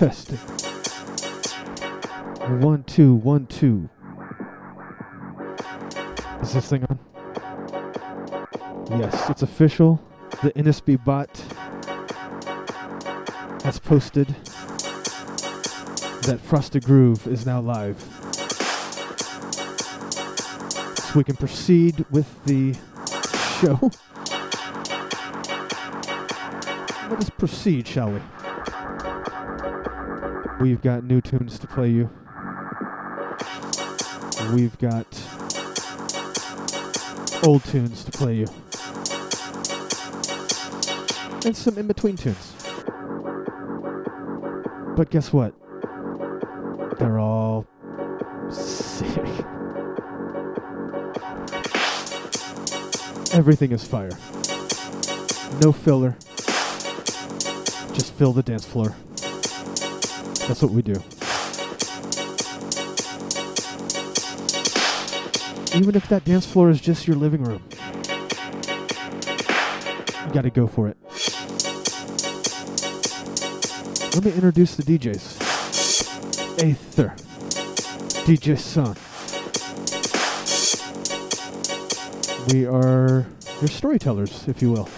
testing. One, two, one, two. Is this thing on? Yes, it's official. The NSB bot has posted that Frosted Groove is now live. So we can proceed with the show. Let us proceed, shall we? We've got new tunes to play you. We've got old tunes to play you. And some in between tunes. But guess what? They're all sick. Everything is fire. No filler. Just fill the dance floor. That's what we do. Even if that dance floor is just your living room, you gotta go for it. Let me introduce the DJs. Aether, DJ Sun. We are your storytellers, if you will.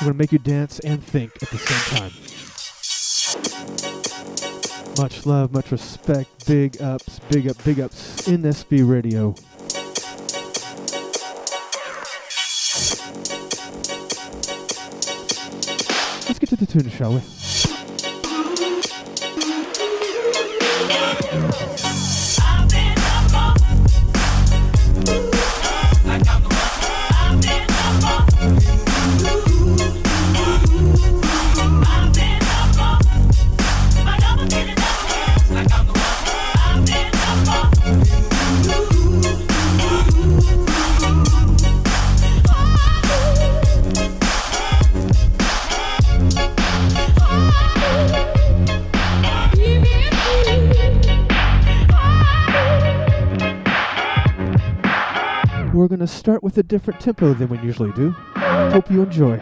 We're gonna make you dance and think at the same time. Much love, much respect, big ups, big up, big ups NSB Radio. Let's get to the tune, shall we? Start with a different tempo than we usually do. Hope you enjoy.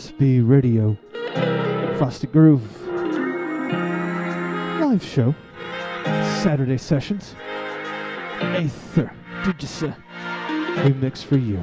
SB Radio, Frosted Groove, live show, Saturday sessions, Aether, Digisa, remix for you.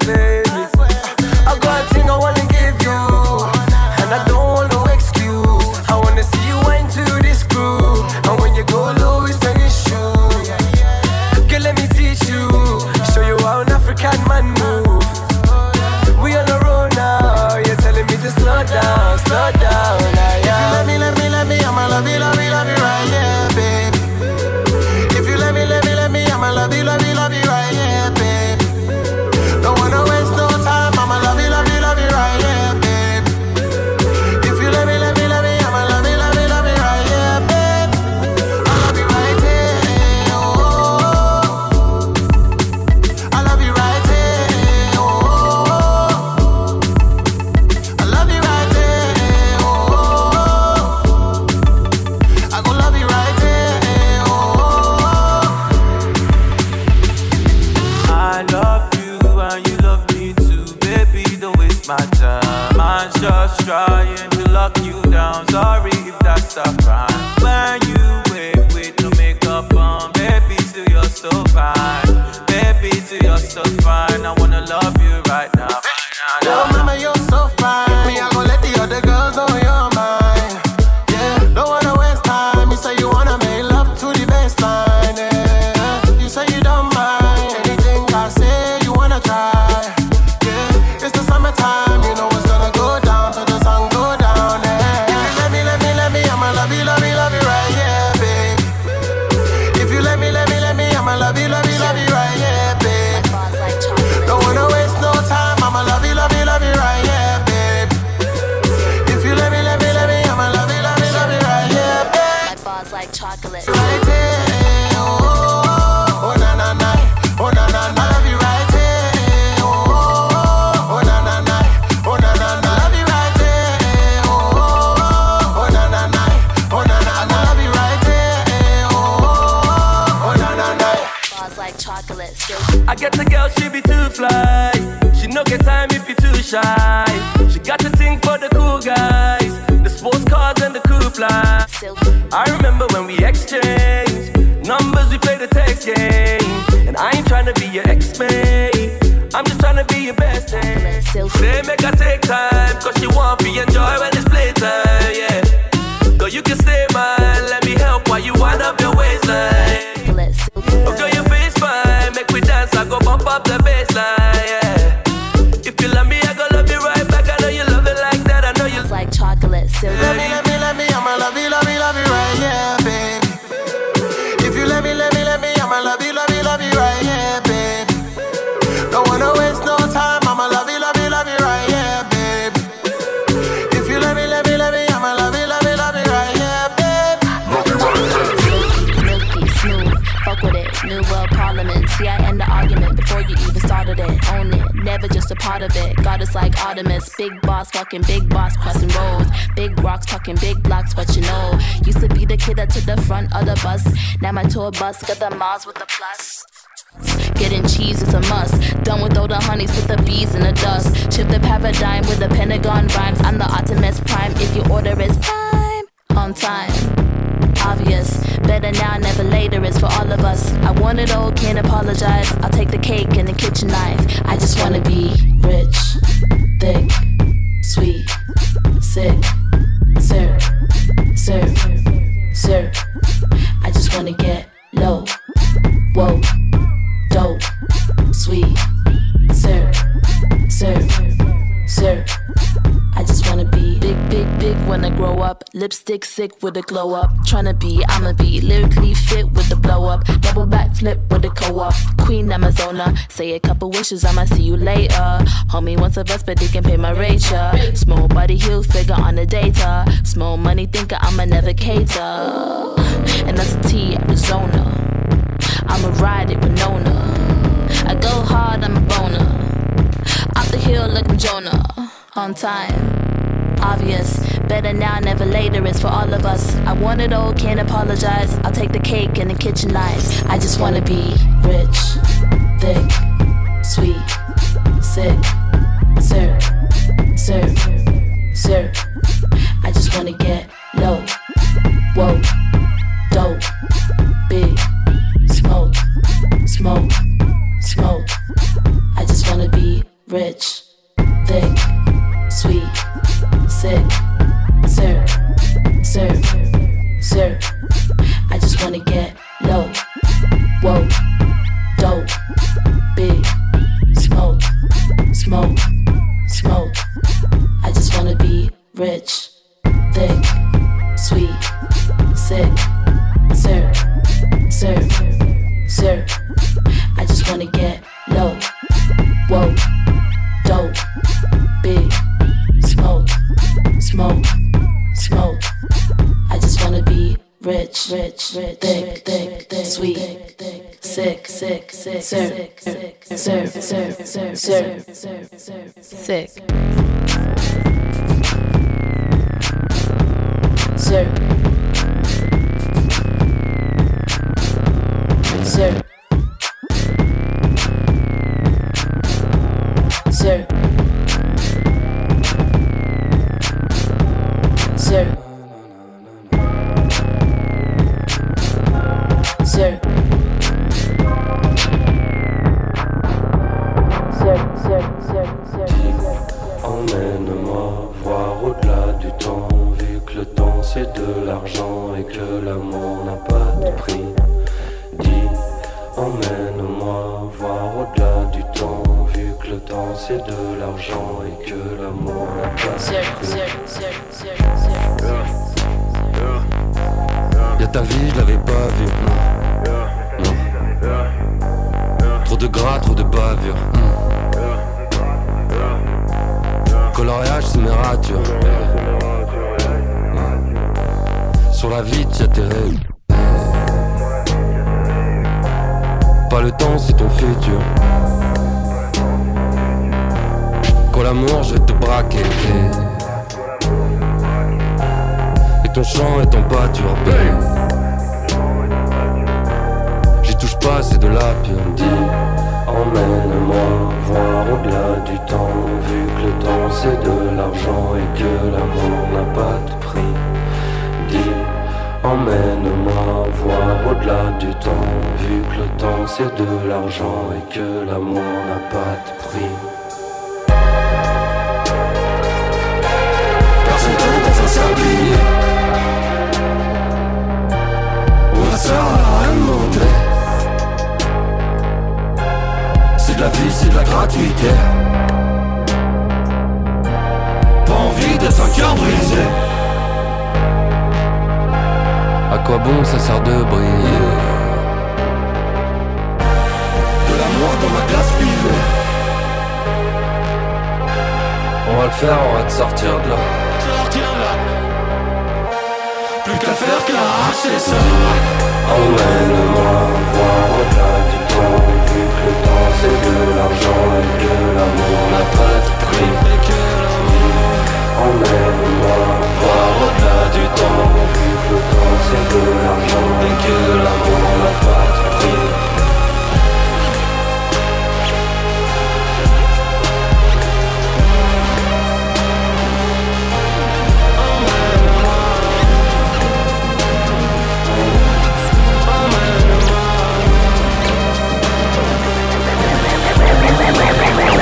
verte my tour the Mars with the plus. Getting cheese is a must. Done with all the honeys, put the bees in the dust. Shift the paradigm with the Pentagon rhymes. I'm the Optimus Prime. If your order is prime, on time obvious. Better now, never later, it's for all of us. I want it all, can't apologize. I'll take the cake and the kitchen knife. I just wanna be rich, thick, sweet, sick, sir, sir, sir. I just wanna get whoa, dope, sweet, sir, sir, sir. I just wanna be big, big, big when I grow up. Lipstick sick with a glow up. Tryna be, I'ma be lyrically fit with the blow up. Double back flip with the co op. Queen Amazona. Say a couple wishes, I'ma see you later. Homie wants a vest, but they can pay my rate. yeah. Small body heel figure on the data. Small money thinker, I'ma never cater. And that's a T, Arizona. I'ma ride it, Winona. I go hard, I'm a boner. Off the hill like I'm Jonah. On time. Obvious. Better now, never later. It's for all of us. I want it all, can't apologize. I'll take the cake and the kitchen knife. I just wanna be rich, thick, sweet, sick, sir, sir, sir. I just wanna get low, whoa, dope, smoke, smoke. I just wanna be rich, thick, sweet, sick, sir, sir, sir. I just wanna get low, whoa, dope, big, smoke, smoke, smoke. I just wanna be rich, thick, rich, rich, rich, thick, thick, thick, sweet, sick, sick, sick, sir, sir, sir, sir, sir, sick, sir, sir. Sir. Emmène-moi voir au-delà du temps, vu que le temps c'est de l'argent et que l'amour n'a pas de prix. Dis, emmène-moi voir au-delà du temps, vu que le temps c'est de l'argent et que l'amour n'a pas de prix. Y'a ta vie, je l'avais pas vue. Non. Non. Trop de gras, trop de bavure. Hmm. Coloriage, c'est mes ratures. Ouais. sur la vie, t'y atterré. Pas le temps, c'est ton futur. Quand l'amour, je te braquer. Et ton chant est en pâture, touche pas, c'est de la. Dis, emmène-moi voir au-delà du temps. Vu que le temps c'est de l'argent et que l'amour n'a pas de prix. Dis, emmène-moi voir au-delà du temps. Vu que le temps c'est de l'argent et que l'amour n'a pas de prix. Personne dans un sablier. La vie, c'est de la gratuité. Pas envie d'être un cœur brisé. À quoi bon ça sert de briller? De l'amour dans ma glace privée. On va le faire, on va te sortir de là. Sortir là. Plus qu'à faire qu'à arracher ça. Emmène-moi voir au-delà du temps Vu que le temps c'est de l'argent. Et que l'amour n'a pas de prix Emmène-moi voir au-delà du temps Vu que le temps c'est de l'argent. Et que l'amour n'a pas de prix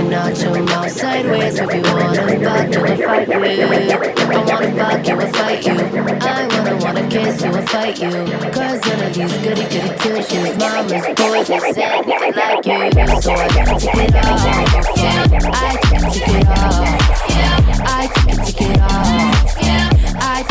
always looking out your mouth sideways. If you wanna fuck you, I'll fight you. I wanna fuck you, I'll fight you. I wanna wanna kiss you, I'll fight you. Cause none of these goody goody two shoes, mama's boys, they said they like you. So I take it off. Yeah, I take it off. I take it, off. I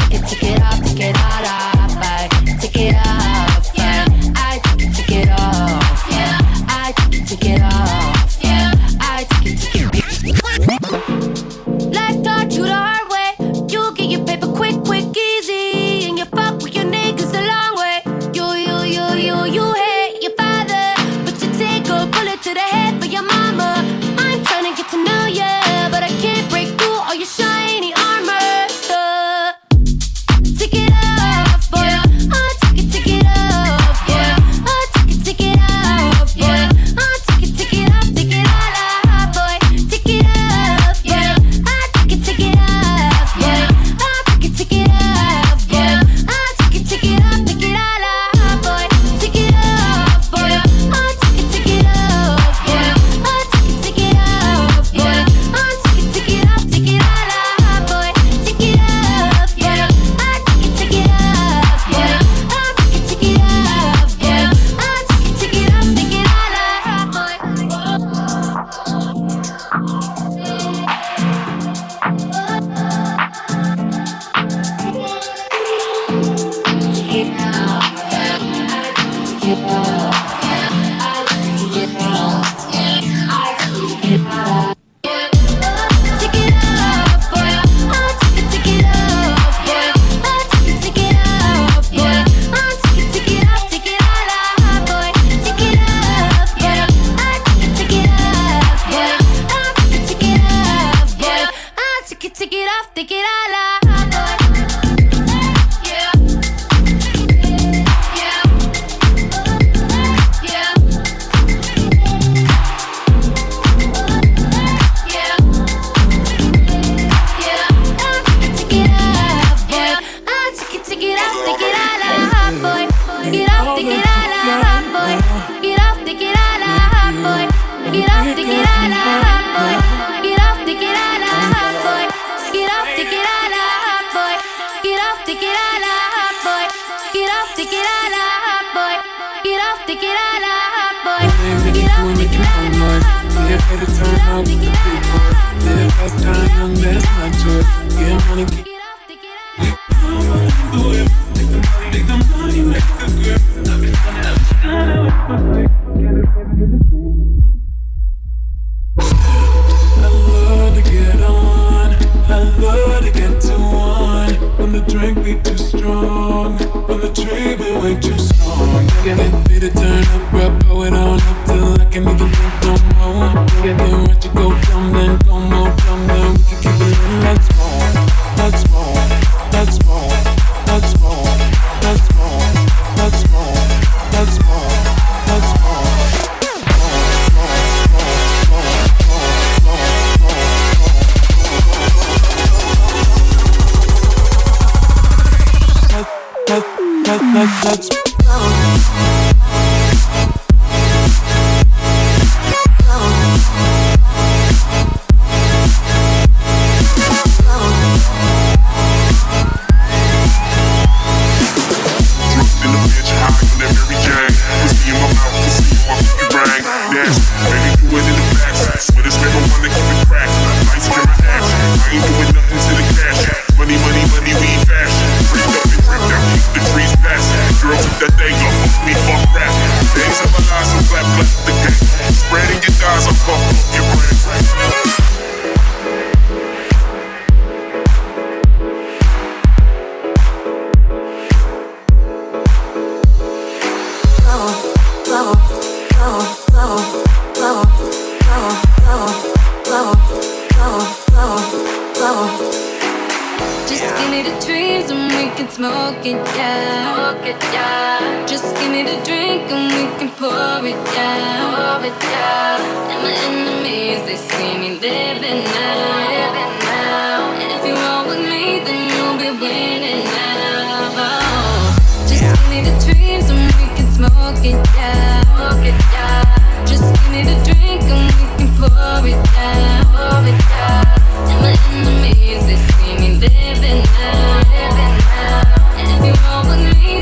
smoke it, yeah. Smoke it, yeah. Just give me the drink and we can pour it, yeah. Pour it, yeah. And my enemies, they see me living now. Living now. And if you roll with me, then you'll be winning now. Oh. Just yeah. give me the dreams and we can smoke it, yeah. Smoke it, yeah. Just give me the drink and we can pour it, yeah. Pour it, yeah. And my enemies, they see me living now. Living now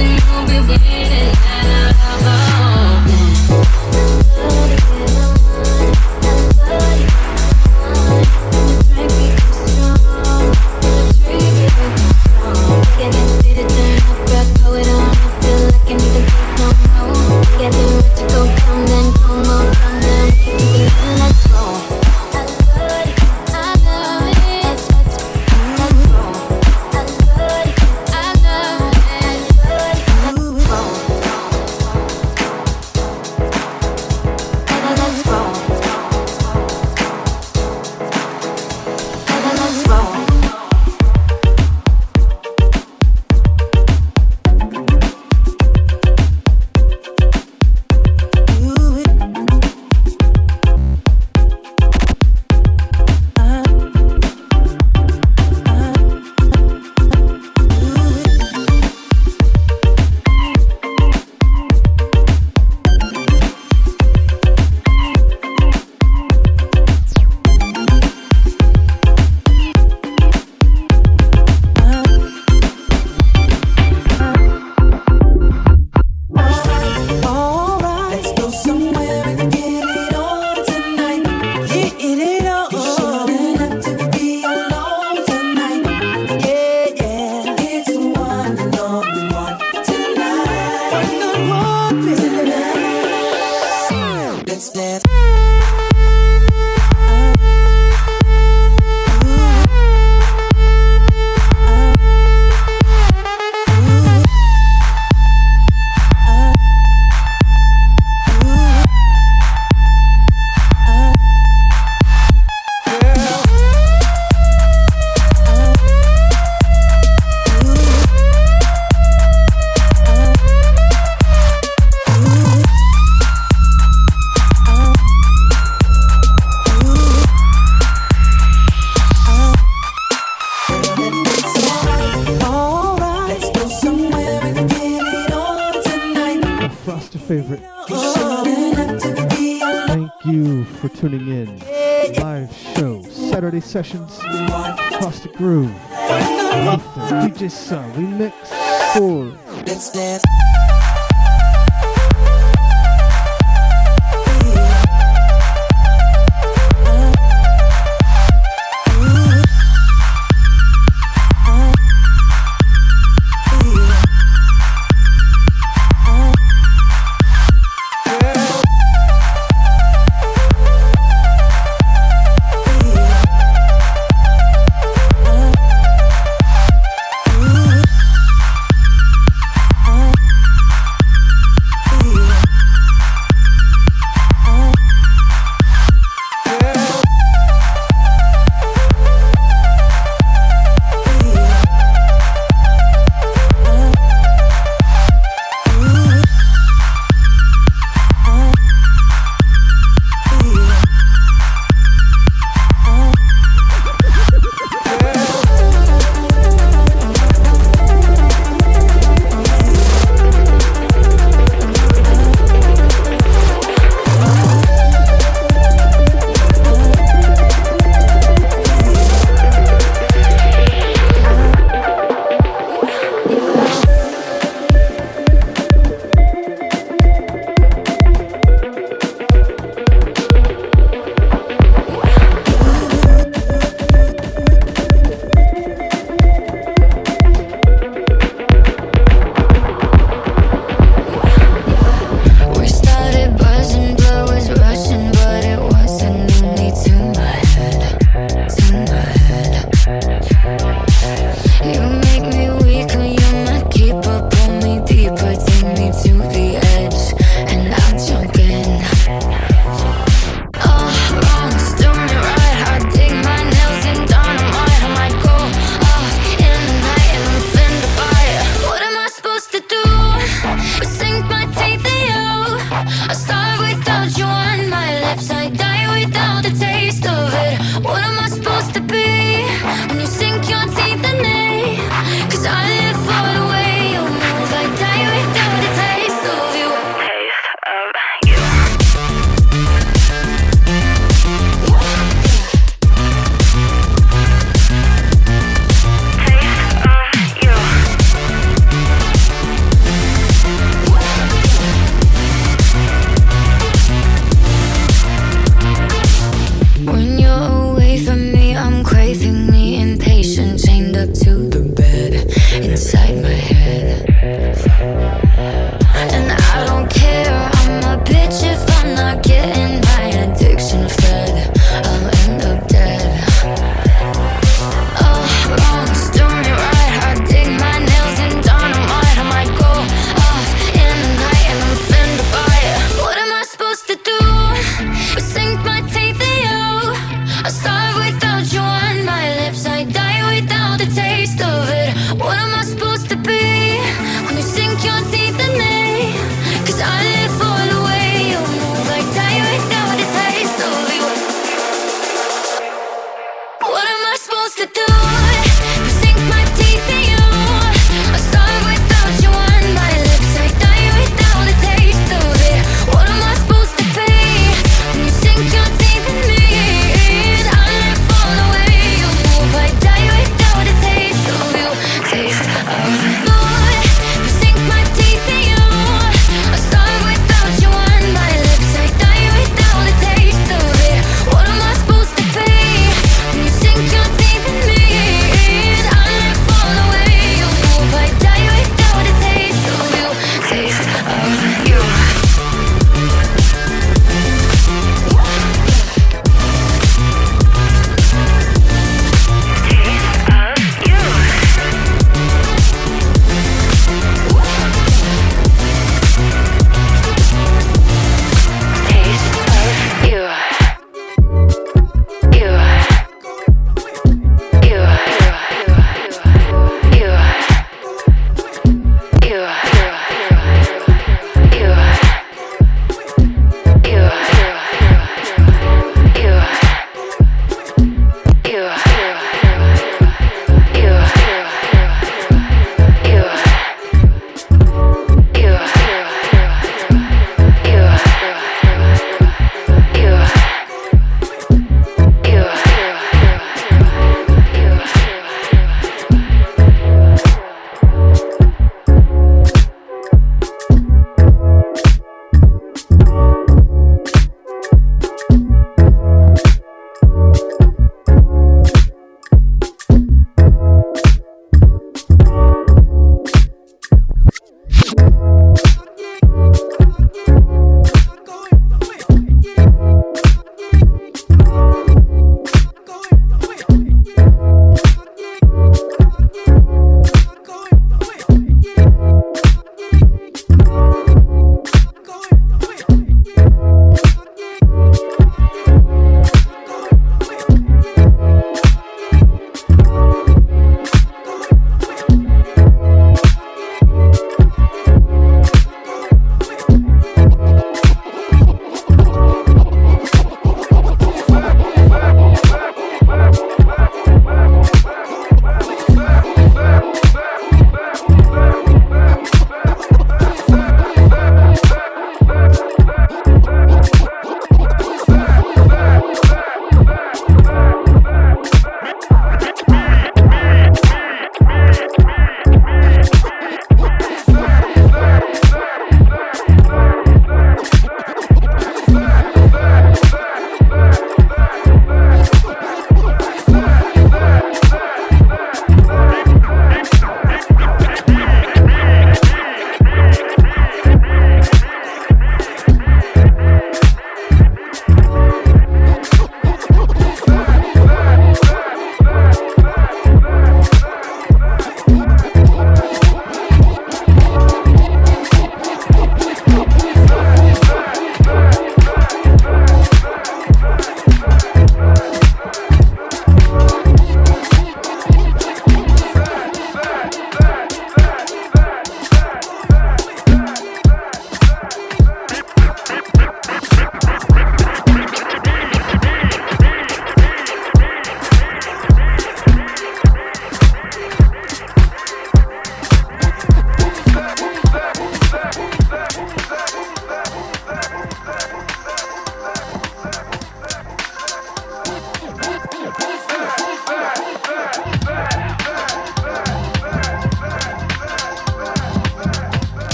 you'll be waiting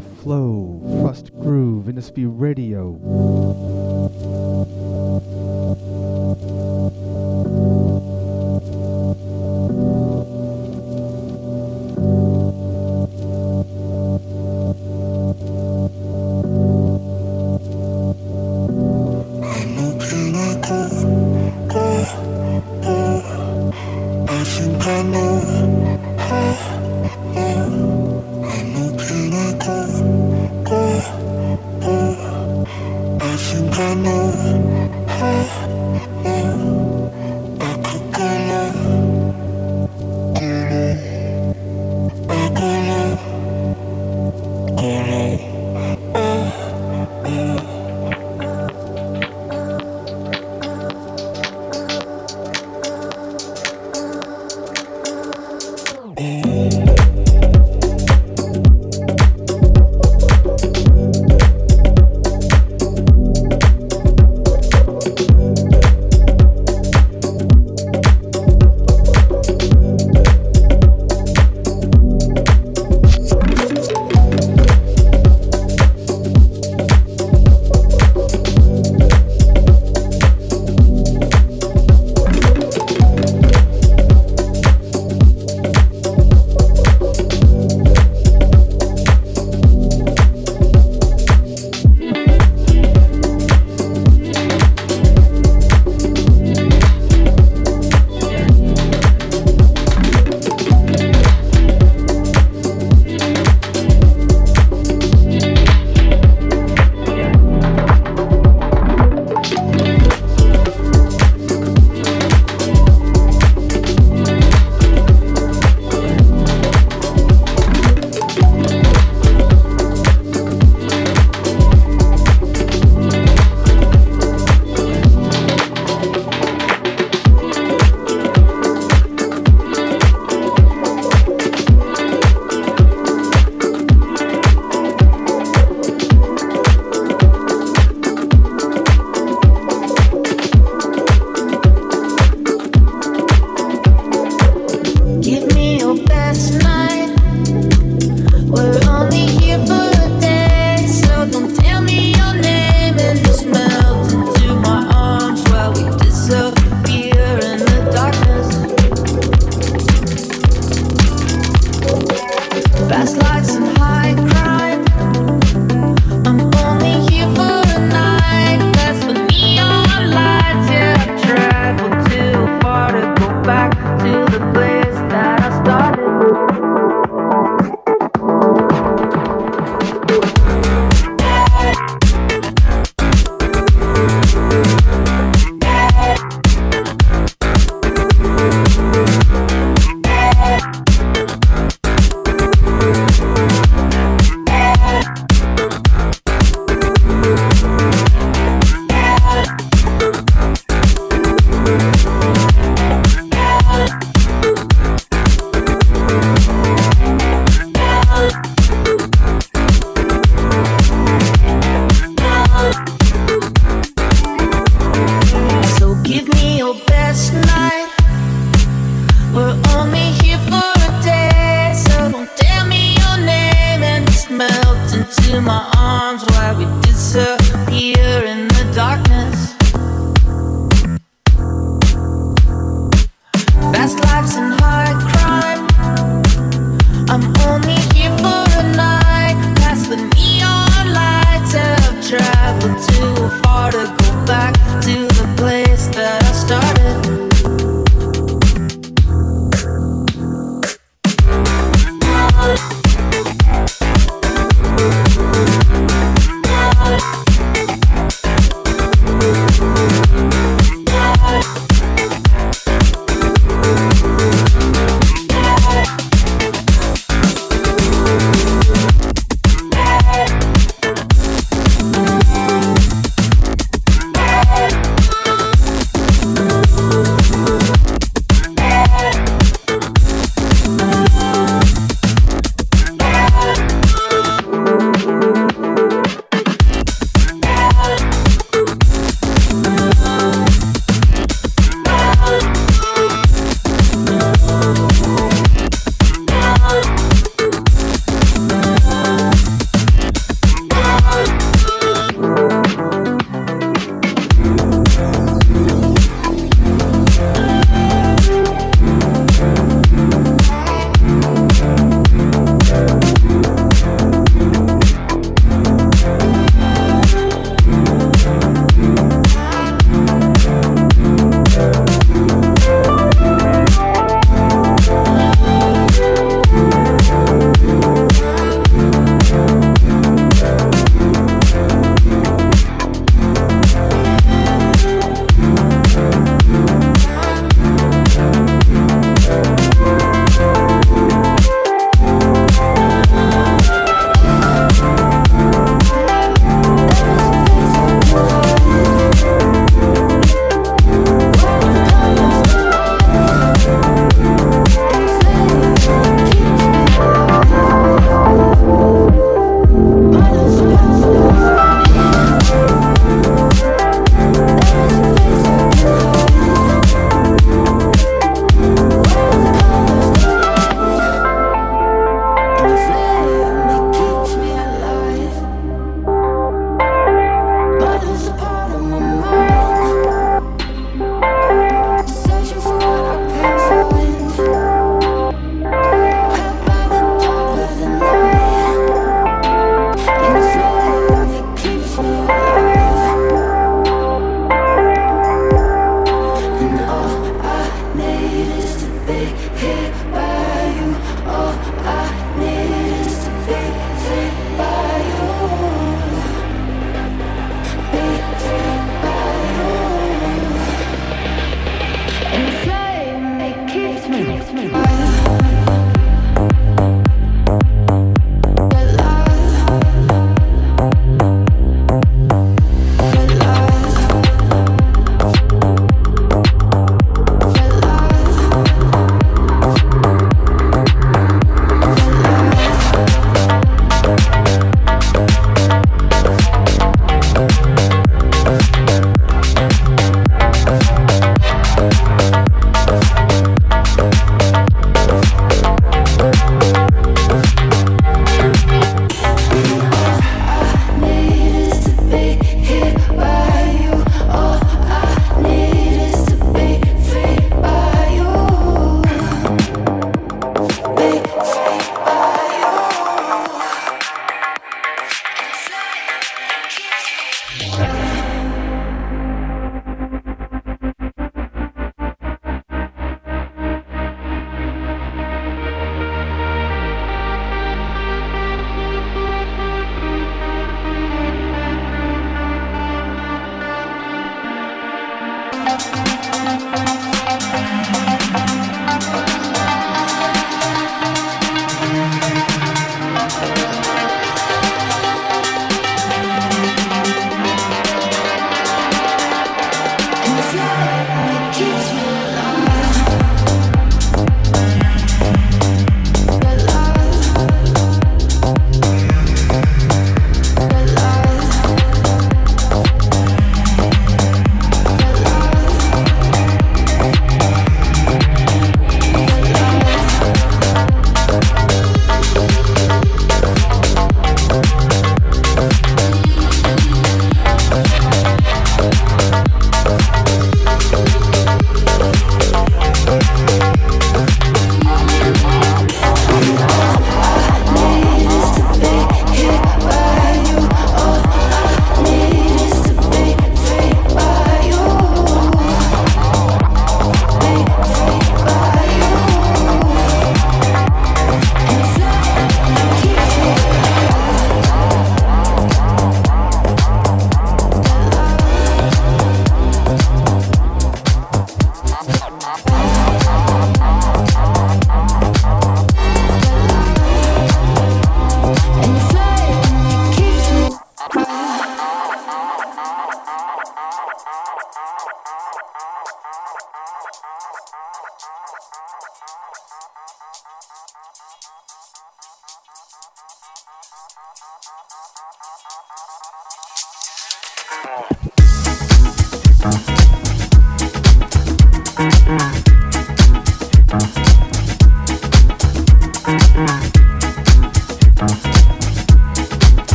the flow, Frost Groove, NSB Radio.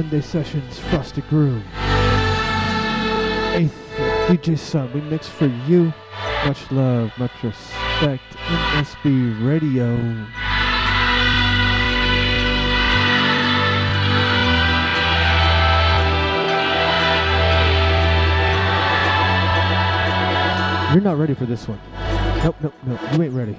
Sunday sessions, Frosted Groove. Eighth, DJ Sun, we mix for you. Much love, much respect. NSB Radio. You're not ready for this one. Nope, nope, nope. You ain't ready.